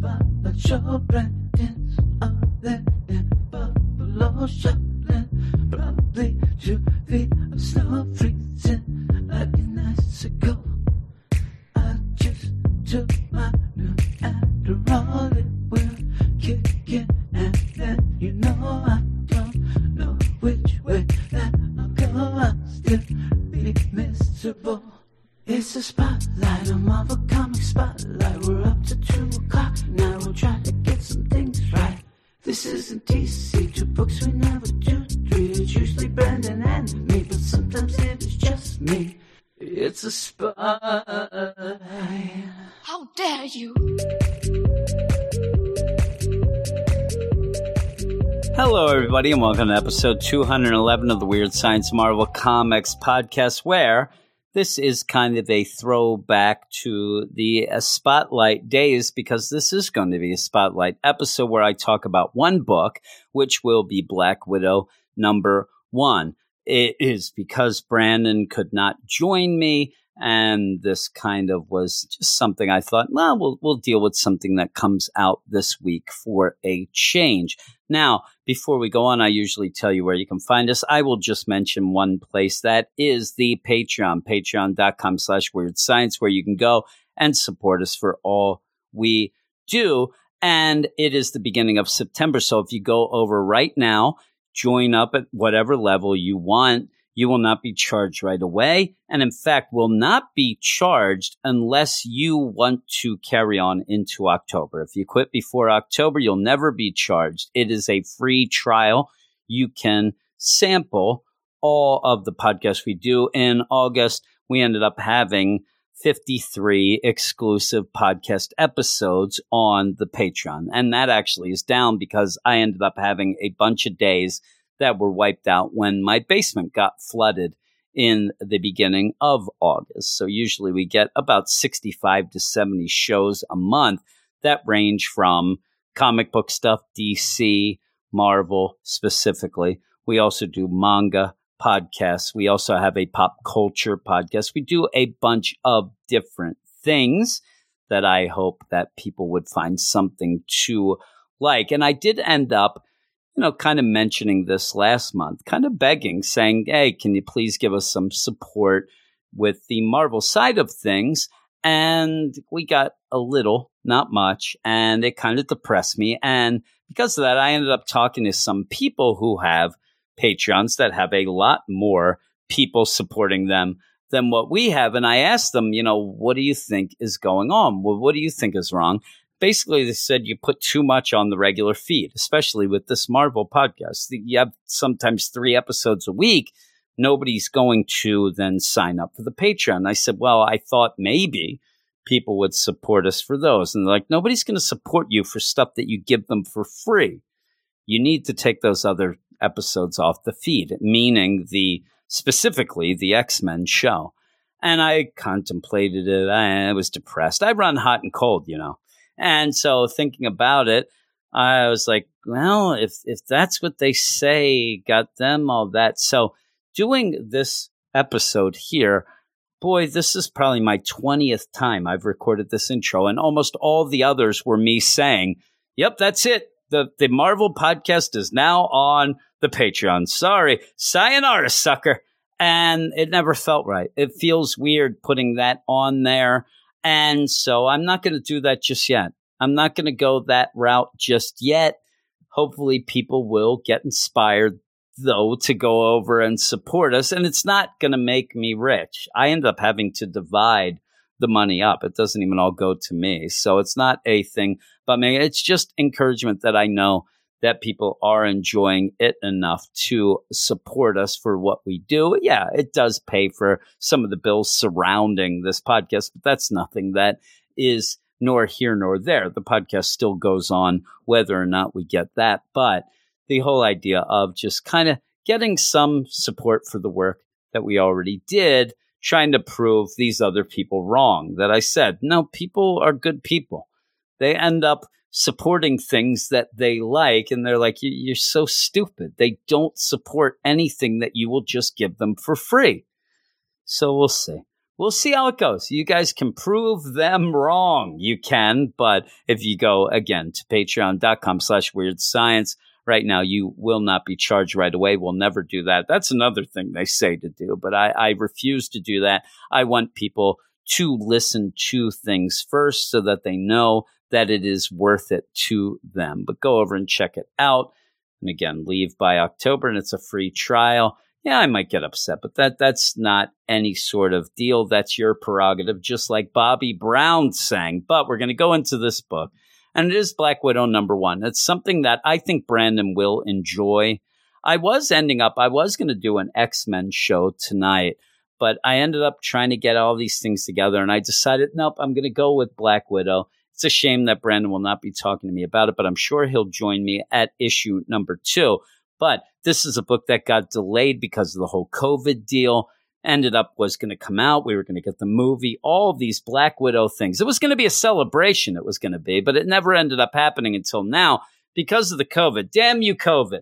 spotlight show It's a spotlight. How dare you! Hello, everybody, and welcome to episode 211 of the Weird Science Marvel Comics podcast, where this is kind of a throwback to the uh, spotlight days because this is going to be a spotlight episode where I talk about one book, which will be Black Widow number one. It is because Brandon could not join me. And this kind of was just something I thought, well, we'll, we'll deal with something that comes out this week for a change. Now, before we go on, I usually tell you where you can find us. I will just mention one place that is the Patreon, patreon.com slash weird science, where you can go and support us for all we do. And it is the beginning of September. So if you go over right now, join up at whatever level you want. You will not be charged right away. And in fact, will not be charged unless you want to carry on into October. If you quit before October, you'll never be charged. It is a free trial. You can sample all of the podcasts we do. In August, we ended up having 53 exclusive podcast episodes on the Patreon. And that actually is down because I ended up having a bunch of days that were wiped out when my basement got flooded in the beginning of August. So usually we get about 65 to 70 shows a month that range from comic book stuff, DC, Marvel specifically. We also do manga podcasts. We also have a pop culture podcast. We do a bunch of different things that I hope that people would find something to like. And I did end up you know, kind of mentioning this last month, kind of begging, saying, hey, can you please give us some support with the Marvel side of things? And we got a little, not much, and it kind of depressed me. And because of that, I ended up talking to some people who have Patreons that have a lot more people supporting them than what we have. And I asked them, you know, what do you think is going on? Well, what do you think is wrong? basically they said you put too much on the regular feed, especially with this Marvel podcast. You have sometimes three episodes a week. Nobody's going to then sign up for the Patreon. I said, well, I thought maybe people would support us for those. And they're like, nobody's going to support you for stuff that you give them for free. You need to take those other episodes off the feed, meaning the specifically the X Men show. And I contemplated it. I was depressed. I run hot and cold, you know. And so thinking about it, I was like, well, if if that's what they say got them all that. So doing this episode here, boy, this is probably my 20th time I've recorded this intro and almost all the others were me saying, "Yep, that's it. The the Marvel podcast is now on the Patreon. Sorry. Sayonara, sucker." And it never felt right. It feels weird putting that on there. And so I'm not going to do that just yet. I'm not going to go that route just yet. Hopefully, people will get inspired, though, to go over and support us. And it's not going to make me rich. I end up having to divide the money up. It doesn't even all go to me. So it's not a thing but. It's just encouragement that I know that people are enjoying it enough to support us for what we do. Yeah, it does pay for some of the bills surrounding this podcast, but that's nothing that is nor here nor there. The podcast still goes on whether or not we get that. But the whole idea of just kind of getting some support for the work that we already did, trying to prove these other people wrong. That I said, no, people are good people. They end up supporting things that they like, and they're like, you're so stupid. They don't support anything that you will just give them for free. So we'll see. we'll see how it goes. You guys can prove them wrong. You can, but if you go again to patreon.com slash weird science, right now you will not be charged right away. We'll never do that. That's another thing they say to do, but I, I refuse to do that. I want people to listen to things first so that they know that it is worth it to them. But go over and check it out. And again, leave by October and it's a free trial. Yeah, I might get upset, but that that's not any sort of deal. That's your prerogative, just like Bobby Brown sang. But we're going to go into this book. And it is Black Widow number one. It's something that I think Brandon will enjoy. I was ending up, I was going to do an X Men show tonight, but I ended up trying to get all these things together and I decided, nope, I'm going to go with Black Widow. It's a shame that Brandon will not be talking to me about it, but I'm sure he'll join me at issue number two. But this is a book that got delayed because of the whole COVID deal. Ended up was going to come out. We were going to get the movie, all these Black Widow things. It was going to be a celebration, it was going to be, but it never ended up happening until now because of the COVID. Damn you, COVID.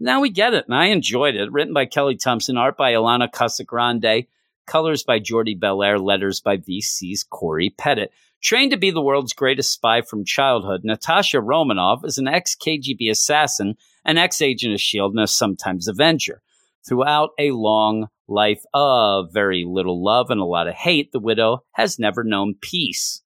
Now we get it, and I enjoyed it. Written by Kelly Thompson, art by Elena Casagrande, colors by Jordie Bellaire, letters by VC's Cory Petit. Trained to be the world's greatest spy from childhood, Natasha Romanoff is an ex KGB assassin, an ex agent of S.H.I.E.L.D., and a sometimes Avenger. Throughout a long life of very little love and a lot of hate, the widow has never known peace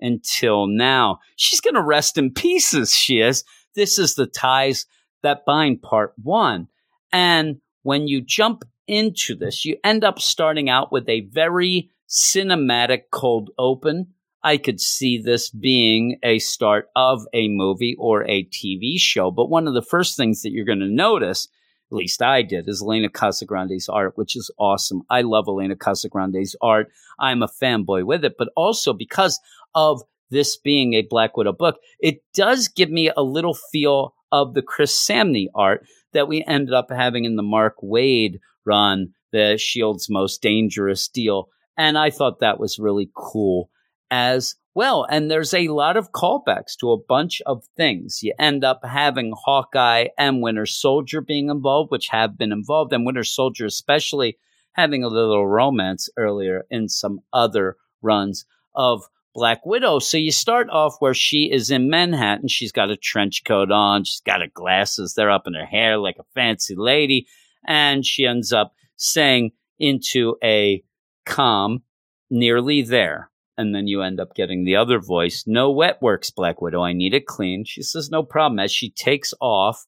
until now. She's going to rest in pieces, she is. This is the ties that bind part one. And when you jump into this, you end up starting out with a very cinematic cold open I could see this being a start of a movie or a TV show. But one of the first things that you're going to notice, at least I did, is Elena Casagrande's art, which is awesome. I love Elena Casagrande's art. I'm a fanboy with it, but also because of this being a Black Widow book, it does give me a little feel of the Chris Samnee art that we ended up having in the Mark Waid run, the Shield's most dangerous deal. And I thought that was really cool as well. And there's a lot of callbacks to a bunch of things. You end up having Hawkeye and Winter Soldier being involved, which have been involved, and Winter Soldier especially having a little romance earlier in some other runs of Black Widow. So you start off where she is in Manhattan. She's got a trench coat on. She's got her glasses. They're up in her hair like a fancy lady. And she ends up saying into a calm, nearly there and then you end up getting the other voice. No wet works, Black Widow. I need it clean. She says, no problem. As she takes off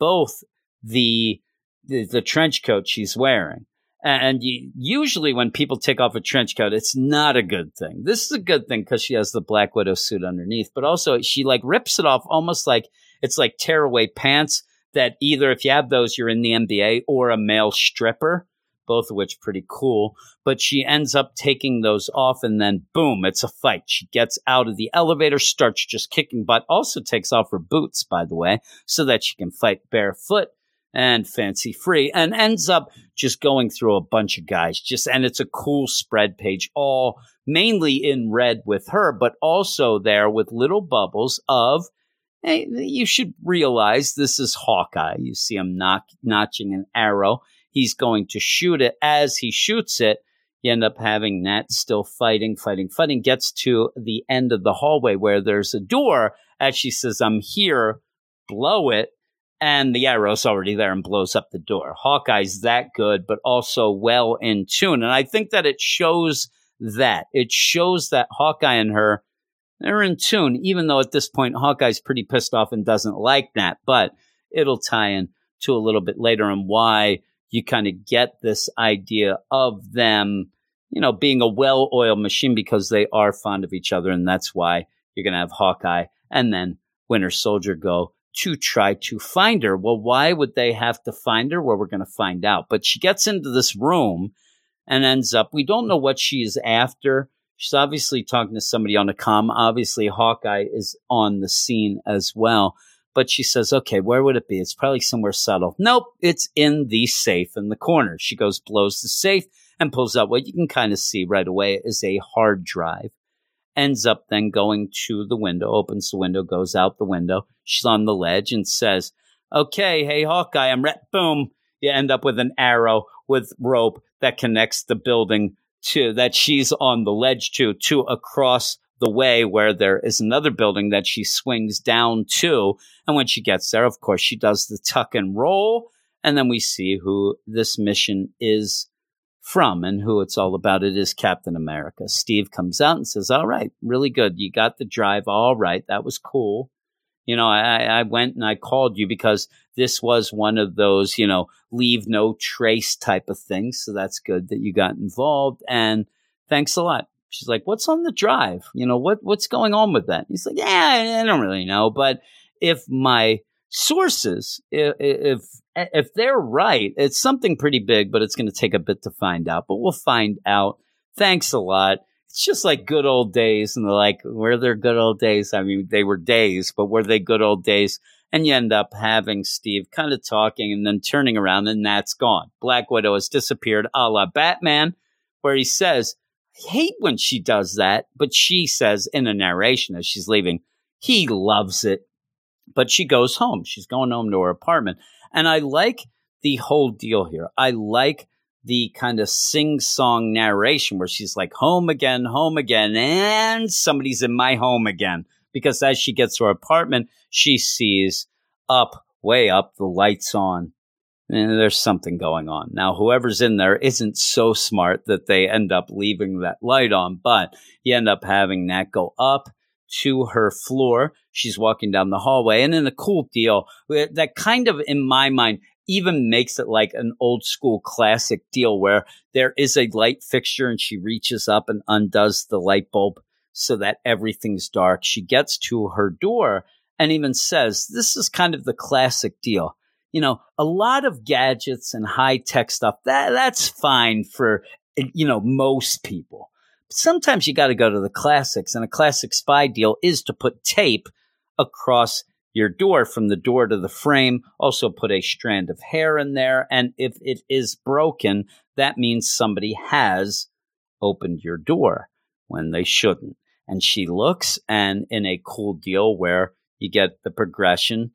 both the the, the trench coat she's wearing. And you, usually, when people take off a trench coat, it's not a good thing. This is a good thing because she has the Black Widow suit underneath, but also she like rips it off almost like it's like tearaway pants that either if you have those, you're in the NBA or a male stripper both of which pretty cool. But she ends up taking those off, and then boom, it's a fight. She gets out of the elevator, starts just kicking butt, also takes off her boots, by the way, so that she can fight barefoot and fancy free and ends up just going through a bunch of guys just and it's a cool spread page all mainly in red with her but also there with little bubbles of hey you should realize this is hawkeye you see him knock, notching an arrow he's going to shoot it. As he shoots it, you end up having Nat still fighting, fighting, fighting, gets to the end of the hallway where there's a door. As she says, I'm here, blow it. And the arrow's already there and blows up the door. Hawkeye's that good, but also well in tune. And I think that it shows that. It shows that Hawkeye and her, they're in tune, even though at this point Hawkeye's pretty pissed off and doesn't like that. But it'll tie in to a little bit later and why you kind of get this idea of them, you know, being a well oiled machine because they are fond of each other. And that's why you're going to have Hawkeye and then Winter Soldier go to try to find her. Well, why would they have to find her? Well, we're going to find out. But she gets into this room and ends up, we don't know what she is after. She's obviously talking to somebody on the com. Obviously, Hawkeye is on the scene as well. But she says, okay, where would it be? It's probably somewhere subtle. Nope, it's in the safe in the corner. She goes, blows the safe, and pulls out what you can kind of see right away is a hard drive. Ends up then going to the window, opens the window, goes out the window. She's on the ledge and says, okay, hey, Hawkeye, I'm re-. Boom. You end up with an arrow with rope that connects the building to that she's on the ledge to to across the way where there is another building that she swings down to. And when she gets there, of course, she does the tuck and roll. And then we see who this mission is from and who it's all about. It is Captain America. Steve comes out and says, All right, really good. You got the drive. All right. That was cool. You know, I, I went and I called you because this was one of those, you know, leave no trace type of things. So that's good that you got involved. And thanks a lot. She's like, "What's on the drive? You know what what's going on with that?" He's like, "Yeah, I don't really know, but if my sources, if if, if they're right, it's something pretty big, but it's going to take a bit to find out. But we'll find out. Thanks a lot." It's just like good old days, and they're like, "Were there good old days?" I mean, they were days, but were they good old days? And you end up having Steve kind of talking and then turning around, and that's gone. Black Widow has disappeared, a la Batman, where he says, hate when she does that, but she says in a narration as she's leaving, he loves it. But she goes home. She's going home to her apartment. And I like the whole deal here. I like the kind of sing song narration where she's like, home again, home again, and somebody's in my home again. Because as she gets to her apartment, she sees up, way up, the lights on, and there's something going on. Now, whoever's in there isn't so smart that they end up leaving that light on, but you end up having that go up to her floor. She's walking down the hallway, and in a cool deal eh, that kind of, in my mind, even makes it like an old school classic deal where there is a light fixture and she reaches up and undoes the light bulb so that everything's dark. She gets to her door and even says, This is kind of the classic deal you know, a lot of gadgets and high tech stuff, that, that's fine for, you know, most people. But sometimes you got to go to the classics, and a classic spy deal is to put tape across your door from the door to the frame. Also, put a strand of hair in there. And if it is broken, that means somebody has opened your door when they shouldn't. And she looks, and in a cool deal where you get the progression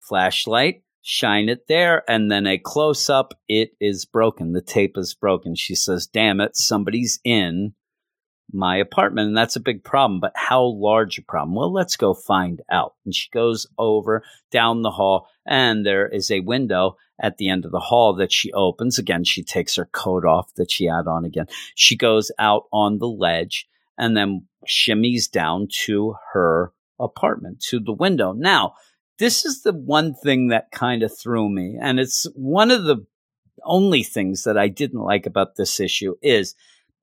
flashlight, shine it there, and then a close up, it is broken. The tape is broken. She says, Damn it, somebody's in my apartment. And that's a big problem. But how large a problem? Well, let's go find out. And she goes over down the hall, and there is a window at the end of the hall that she opens. Again, she takes her coat off that she had on again. She goes out on the ledge and then shimmies down to her apartment, to the window. Now, this is the one thing that kind of threw me. And it's one of the only things that I didn't like about this issue is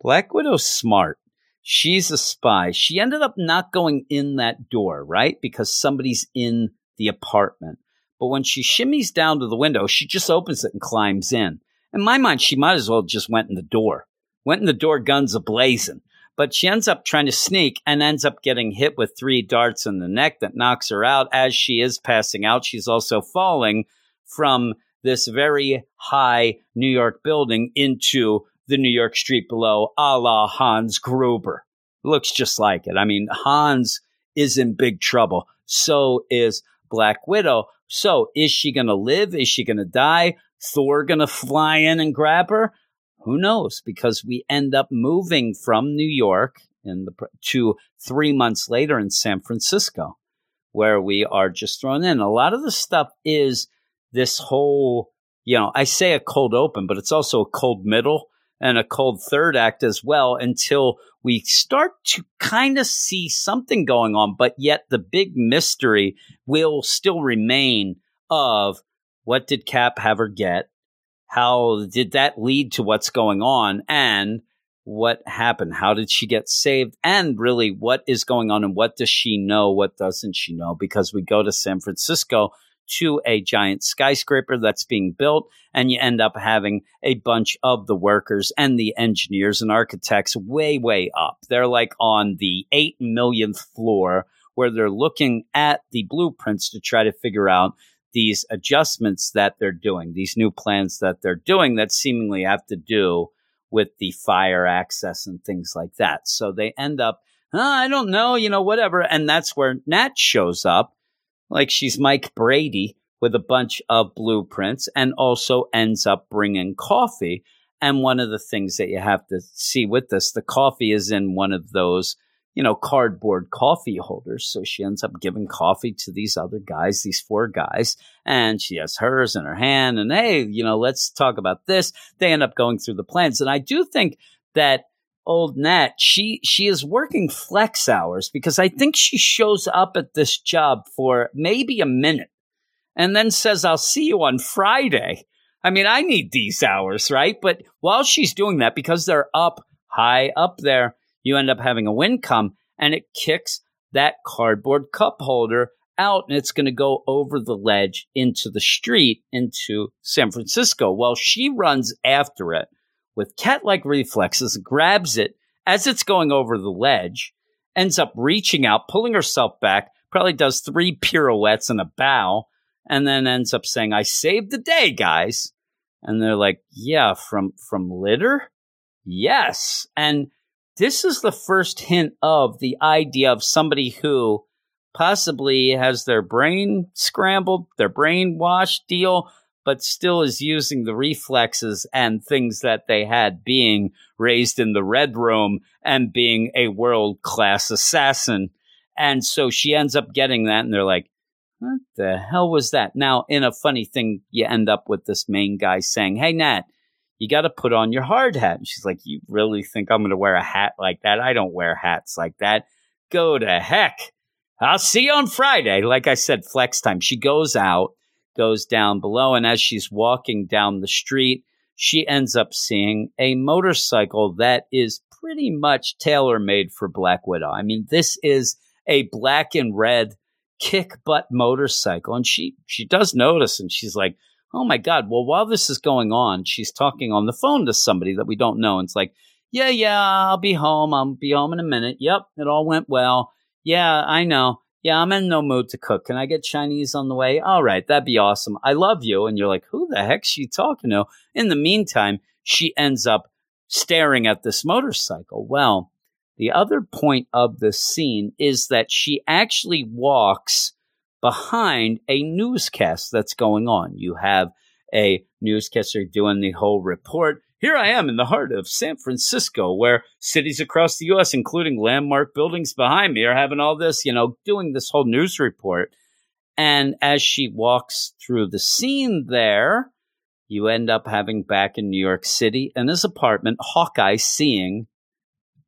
Black Widow's smart. She's a spy. She ended up not going in that door, right? Because somebody's in the apartment. But when she shimmies down to the window, she just opens it and climbs in. In my mind, she might as well just went in the door. Went in the door, guns ablazing but she ends up trying to sneak and ends up getting hit with three darts in the neck that knocks her out. As she is passing out, she's also falling from this very high New York building into the New York street below, a la Hans Gruber. Looks just like it. I mean, Hans is in big trouble. So is Black Widow. So is she going to live? Is she going to die? Thor going to fly in and grab her? Who knows? Because we end up moving from New York in the, to three months later in San Francisco, where we are just thrown in. A lot of the stuff is this whole, you know, I say a cold open, but it's also a cold middle and a cold third act as well until we start to kind of see something going on, but yet the big mystery will still remain of what did Cap have her get? How did that lead to what's going on and what happened? How did she get saved? And really what is going on and what does she know? What doesn't she know? Because we go to san francisco to a giant skyscraper that's being built and you end up having a bunch of the workers and the engineers and architects way way up. They're like on the 8 millionth floor where they're looking at the blueprints to try to figure out these adjustments that they're doing, these new plans that they're doing that seemingly have to do with the fire access and things like that. So they end up, oh, I don't know, you know, whatever. And that's where Nat shows up, like she's Mike Brady with a bunch of blueprints and also ends up bringing coffee. And one of the things that you have to see with this, the coffee is in one of those, you know, cardboard coffee holders. So she ends up giving coffee to these other guys, these four guys, and she has hers in her hand. And hey, you know, let's talk about this. They end up going through the plans. And I do think that old Nat, she she is working flex hours because I think she shows up at this job for maybe a minute and then says, I'll see you on Friday. I mean, I need these hours, right? But while she's doing that, because they're up high up there, you end up having a wind come and it kicks that cardboard cup holder out and it's going to go over the ledge into the street into San Francisco. Well, she runs after it with cat like reflexes, grabs it as it's going over the ledge, ends up reaching out, pulling herself back, probably does three pirouettes and a bow, and then ends up saying, I saved the day, guys. And they're like, Yeah, from from litter? Yes. And this is the first hint of the idea of somebody who possibly has their brain scrambled, their brain washed deal, but still is using the reflexes and things that they had being raised in the red room and being a world class assassin. And so she ends up getting that, and they're like, what the hell was that? Now, in a funny thing, you end up with this main guy saying, Hey, Nat, you got to put on your hard hat. And she's like, You really think I'm going to wear a hat like that? I don't wear hats like that. Go to heck. I'll see you on Friday. Like I said, flex time. She goes out, goes down below, and as she's walking down the street, she ends up seeing a motorcycle that is pretty much tailor made for Black Widow. I mean, this is a black and red kick butt motorcycle. And she, she does notice and she's like, Oh my God. Well, while this is going on, she's talking on the phone to somebody that we don't know. And it's like, Yeah, yeah, I'll be home. I'll be home in a minute. Yep. It all went well. Yeah, I know. Yeah, I'm in no mood to cook. Can I get Chinese on the way? All right, that'd be awesome. I love you. And you're like, who the heck's she talking to? In the meantime, she ends up staring at this motorcycle. Well, the other point of the scene is that she actually walks behind a newscast that's going on. You have a newscaster doing the whole report. Here I am in the heart of San Francisco, where cities across the U.S., including landmark buildings behind me, are having all this, you know, doing this whole news report. And as she walks through the scene there, you end up having back in New York City in his apartment, Hawkeye seeing,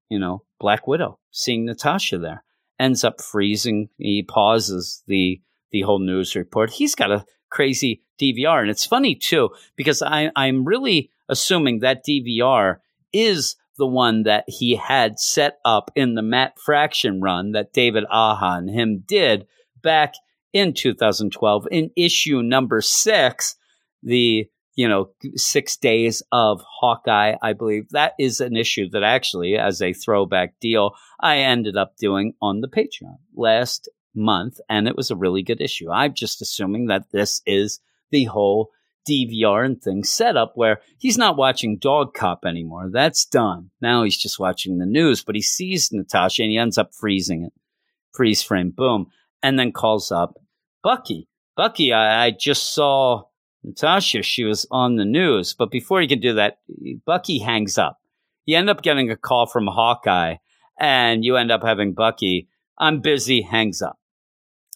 you know, Black Widow, seeing Natasha there, ends up freezing. He pauses the the whole news report. He's got a crazy DVR, and it's funny too because I, I'm really assuming that DVR is the one that he had set up in the Matt Fraction run that David Aja and him did back in 2012 in issue number six. The you know, six days of Hawkeye, I believe. That is an issue that actually, as a throwback deal, I ended up doing on the Patreon last month, and it was a really good issue. I'm just assuming that this is the whole DVR and thing set up where he's not watching Dog Cop anymore. That's done. Now he's just watching the news, but he sees Natasha and he ends up freezing it. Freeze frame, boom. And then calls up Bucky. Bucky, I, I just saw Natasha, she was on the news. But before he can do that, Bucky hangs up. You end up getting a call from Hawkeye, and you end up having Bucky, I'm busy, hangs up.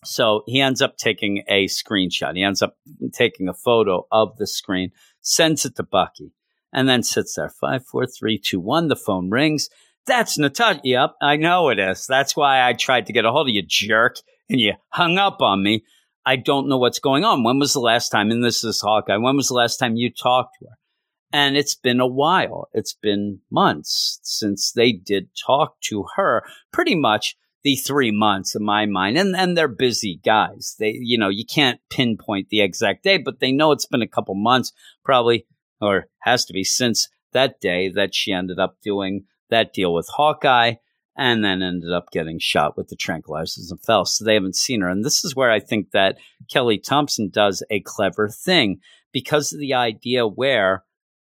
So he ends up taking a screenshot. He ends up taking a photo of the screen, sends it to Bucky, and then sits there. Five, four, three, two, one. The phone rings. That's Natasha. Yep, I know it is. That's why I tried to get a hold of you, jerk, and you hung up on me. I don't know what's going on. When was the last time, and this is Hawkeye, when was the last time you talked to her? And it's been a while. It's been months since they did talk to her. Pretty much the three months in my mind. And and they're busy guys. They you know, you can't pinpoint the exact day, but they know it's been a couple months, probably or has to be since that day that she ended up doing that deal with Hawkeye and then ended up getting shot with the tranquilizers and fell. So they haven't seen her. And this is where I think that Kelly Thompson does a clever thing because of the idea where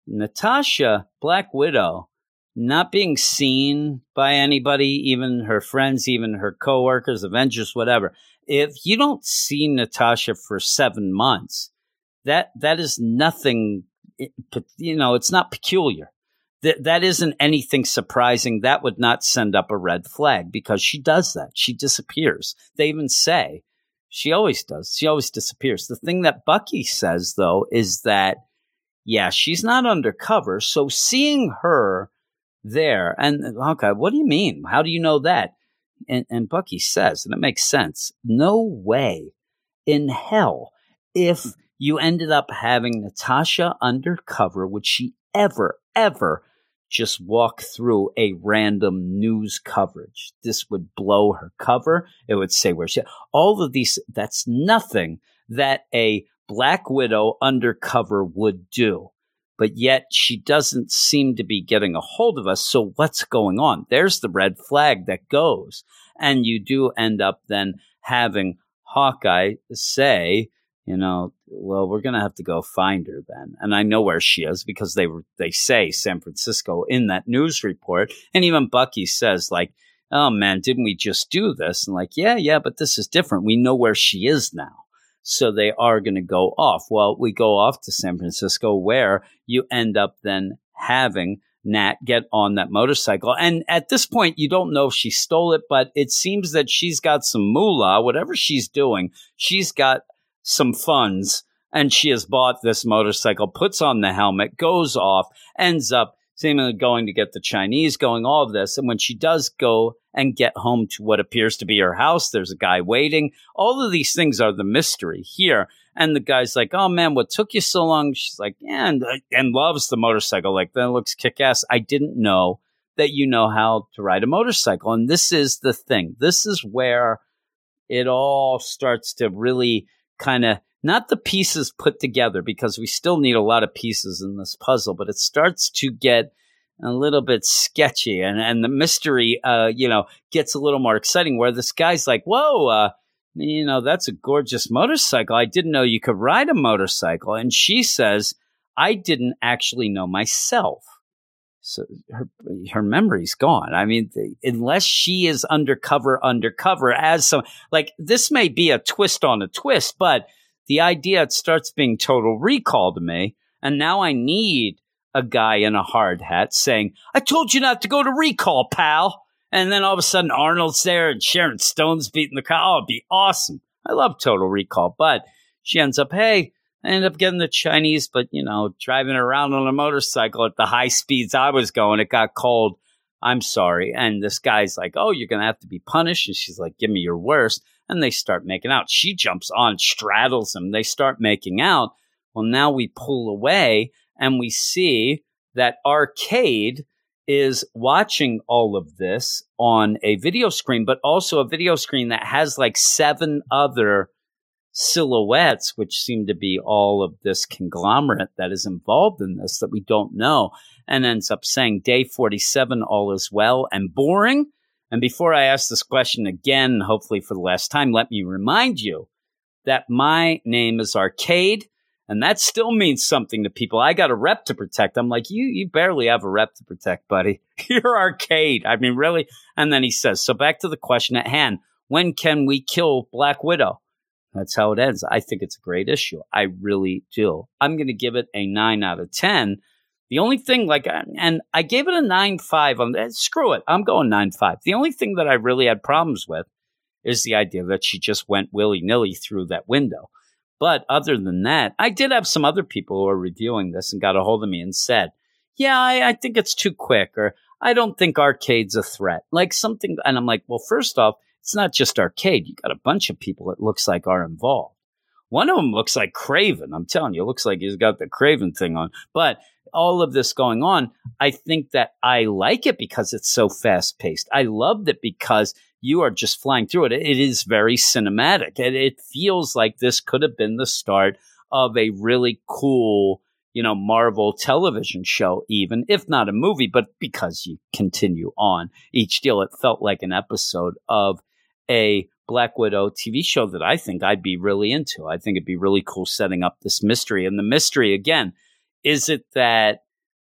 Natasha, Black Widow, not being seen by anybody, even her friends, even her coworkers, Avengers, whatever. If you don't see Natasha for seven months, that that is nothing eh, you know, it's not peculiar. That that isn't anything surprising. That would not send up a red flag because she does that. She disappears. They even say she always does. She always disappears. The thing that Bucky says though is that yeah, she's not undercover. So seeing her there, and okay, what do you mean? How do you know that? And, and Bucky says, and it makes sense. No way in hell if hmm. you ended up having Natasha undercover would she ever, ever just walk through a random news coverage. This would blow her cover. It would say where she, all of these, that's nothing that a Black Widow undercover would do. But yet she doesn't seem to be getting a hold of us. So what's going on? There's the red flag that goes. And you do end up then having Hawkeye say, you know, well, we're going to have to go find her then. And I know where she is because they were, they say San Francisco in that news report. And even Bucky says like, oh man, didn't we just do this? And like, yeah, yeah, but this is different. We know where she is now. So they are going to go off. Well, we go off to San Francisco where you end up then having Nat get on that motorcycle. And at this point, you don't know if she stole it, but it seems that she's got some moolah, whatever she's doing, she's got some funds and she has bought this motorcycle, puts on the helmet, goes off, ends up seemingly going to get the Chinese, going all of this. And when she does go and get home to what appears to be her house, there's a guy waiting. All of these things are the mystery here. And the guy's like, "Oh man, what took you so long?" She's like, "Yeah," and, uh, and loves the motorcycle. Like that looks kick ass. I didn't know that you know how to ride a motorcycle, and this is the thing. This is where it all starts to really kind of not the pieces put together because we still need a lot of pieces in this puzzle, but it starts to get a little bit sketchy and, and the mystery, uh, you know, gets a little more exciting where this guy's like, whoa, uh, you know, that's a gorgeous motorcycle. I didn't know you could ride a motorcycle. And she says, I didn't actually know myself. So her her memory's gone. I mean, the, unless she is undercover, undercover as some like this may be a twist on a twist, but the idea it starts being total recall to me, and now I need a guy in a hard hat saying, "I told you not to go to recall, pal." And then all of a sudden Arnold's there and Sharon Stone's beating the car. Oh, it'd be awesome. I love Total Recall, but she ends up, hey, I ended up getting the Chinese, but you know, driving around on a motorcycle at the high speeds I was going, it got cold. I'm sorry. And this guy's like, Oh, you're gonna have to be punished. And she's like, Give me your worst. And they start making out. She jumps on, straddles him. They start making out. Well, now we pull away and we see that Arcade is watching all of this on a video screen, but also a video screen that has like seven other silhouettes, which seem to be all of this conglomerate that is involved in this that we don't know, and ends up saying day 47, all is well and boring. And before I ask this question again, hopefully for the last time, let me remind you that my name is Arcade. And that still means something to people. I got a rep to protect. I'm like, you, you barely have a rep to protect, buddy. You're arcade. I mean, really? And then he says, so back to the question at hand. When can we kill Black Widow? That's how it ends. I think it's a great issue. I really do. I'm going to give it a nine out of 10. The only thing, like, and I gave it a nine five on that. Screw it. I'm going nine five. The only thing that I really had problems with is the idea that she just went willy nilly through that window. But other than that, I did have some other people who were reviewing this and got a hold of me and said, yeah, I, I think it's too quick, or I don't think arcade's a threat. Like something, and I'm like, well, first off, it's not just arcade. You got a bunch of people it looks like are involved. One of them looks like Kraven. I'm telling you, looks like he's got the Kraven thing on. But all of this going on, I think that I like it because it's so fast paced. I loved it because you are just flying through it. It is very cinematic. and it feels like this could have been the start of a really cool, you know, Marvel television show, even if not a movie, but because you continue on each deal, it felt like an episode of a Black Widow TV show that I think I'd be really into. I think it'd be really cool setting up this mystery. And the mystery, again, is it that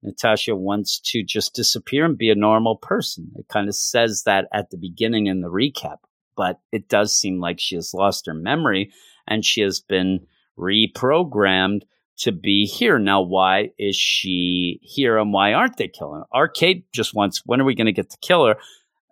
Natasha wants to just disappear and be a normal person. It kind of says that at the beginning in the recap, but it does seem like she has lost her memory and she has been reprogrammed to be here. Now, why is she here and why aren't they killing her? Arcade just wants, when are we going to get to kill her?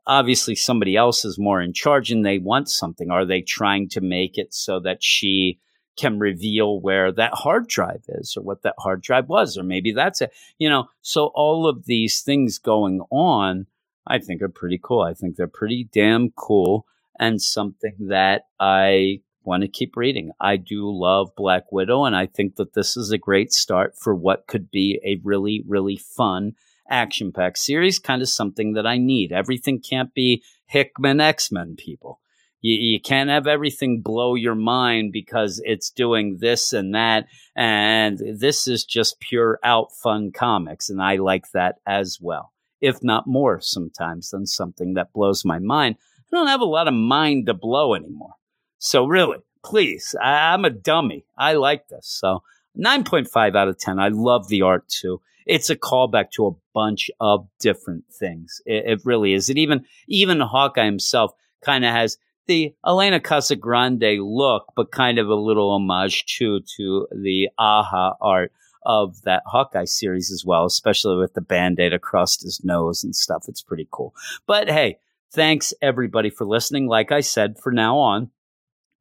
Obviously, somebody else is more in charge and they want something. Are they trying to make it so that she can reveal where that hard drive is or what that hard drive was? Or maybe that's it. You know, so all of these things going on, I think are pretty cool. I think they're pretty damn cool and something that I want to keep reading. I do love Black Widow, and I think that this is a great start for what could be a really, really fun action packed series, kind of something that I need. Everything can't be Hickman X Men people. You, you can't have everything blow your mind because it's doing this and that. And this is just pure out fun comics. And I like that as well, if not more sometimes than something that blows my mind. I don't have a lot of mind to blow anymore. So really, please, I, am a dummy. I like this. So 9.5 out of 10. I love the art too. It's a callback to a bunch of different things. It, it really is. It even, even Hawkeye himself kind of has the Elena Casagrande look, but kind of a little homage too to the Aja art of that Hawkeye series as well, especially with the band-aid across his nose and stuff. It's pretty cool. But hey, thanks everybody for listening. Like I said, for now on,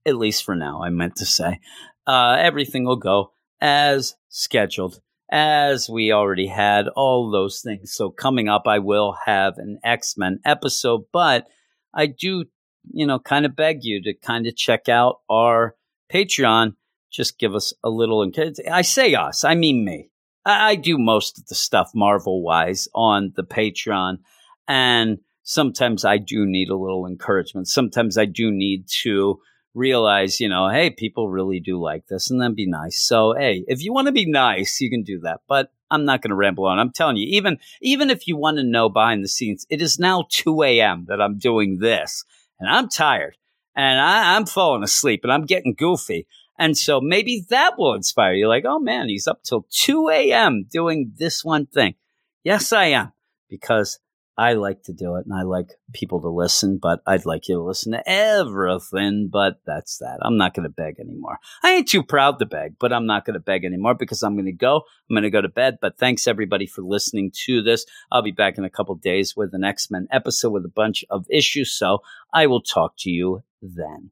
at least for now, I meant to say. Uh, everything will go as scheduled, as we already had all those things. So, coming up, I will have an X Men episode, but I do, you know, kind of beg you to kind of check out our Patreon. Just give us a little. I say us, I mean me. I do most of the stuff Marvel wise on the Patreon. And sometimes I do need a little encouragement. Sometimes I do need to realize, you know, hey, people really do like this and then be nice. So, hey, if you want to be nice, you can do that. But I'm not going to ramble on. I'm telling you, even even if you want to know behind the scenes, it is now 2 a.m. that I'm doing this, and I'm tired, and I, I'm falling asleep, and I'm getting goofy. And so maybe that will inspire you. Like, oh man, he's up till 2 a.m. doing this one thing. Yes, I am, because I like to do it and I like people to listen, but I'd like you to listen to everything. But that's that. I'm not going to beg anymore. I ain't too proud to beg, but I'm not going to beg anymore because I'm going to go. I'm going to go to bed. But thanks everybody for listening to this. I'll be back in a couple days with an X Men episode with a bunch of issues. So I will talk to you then.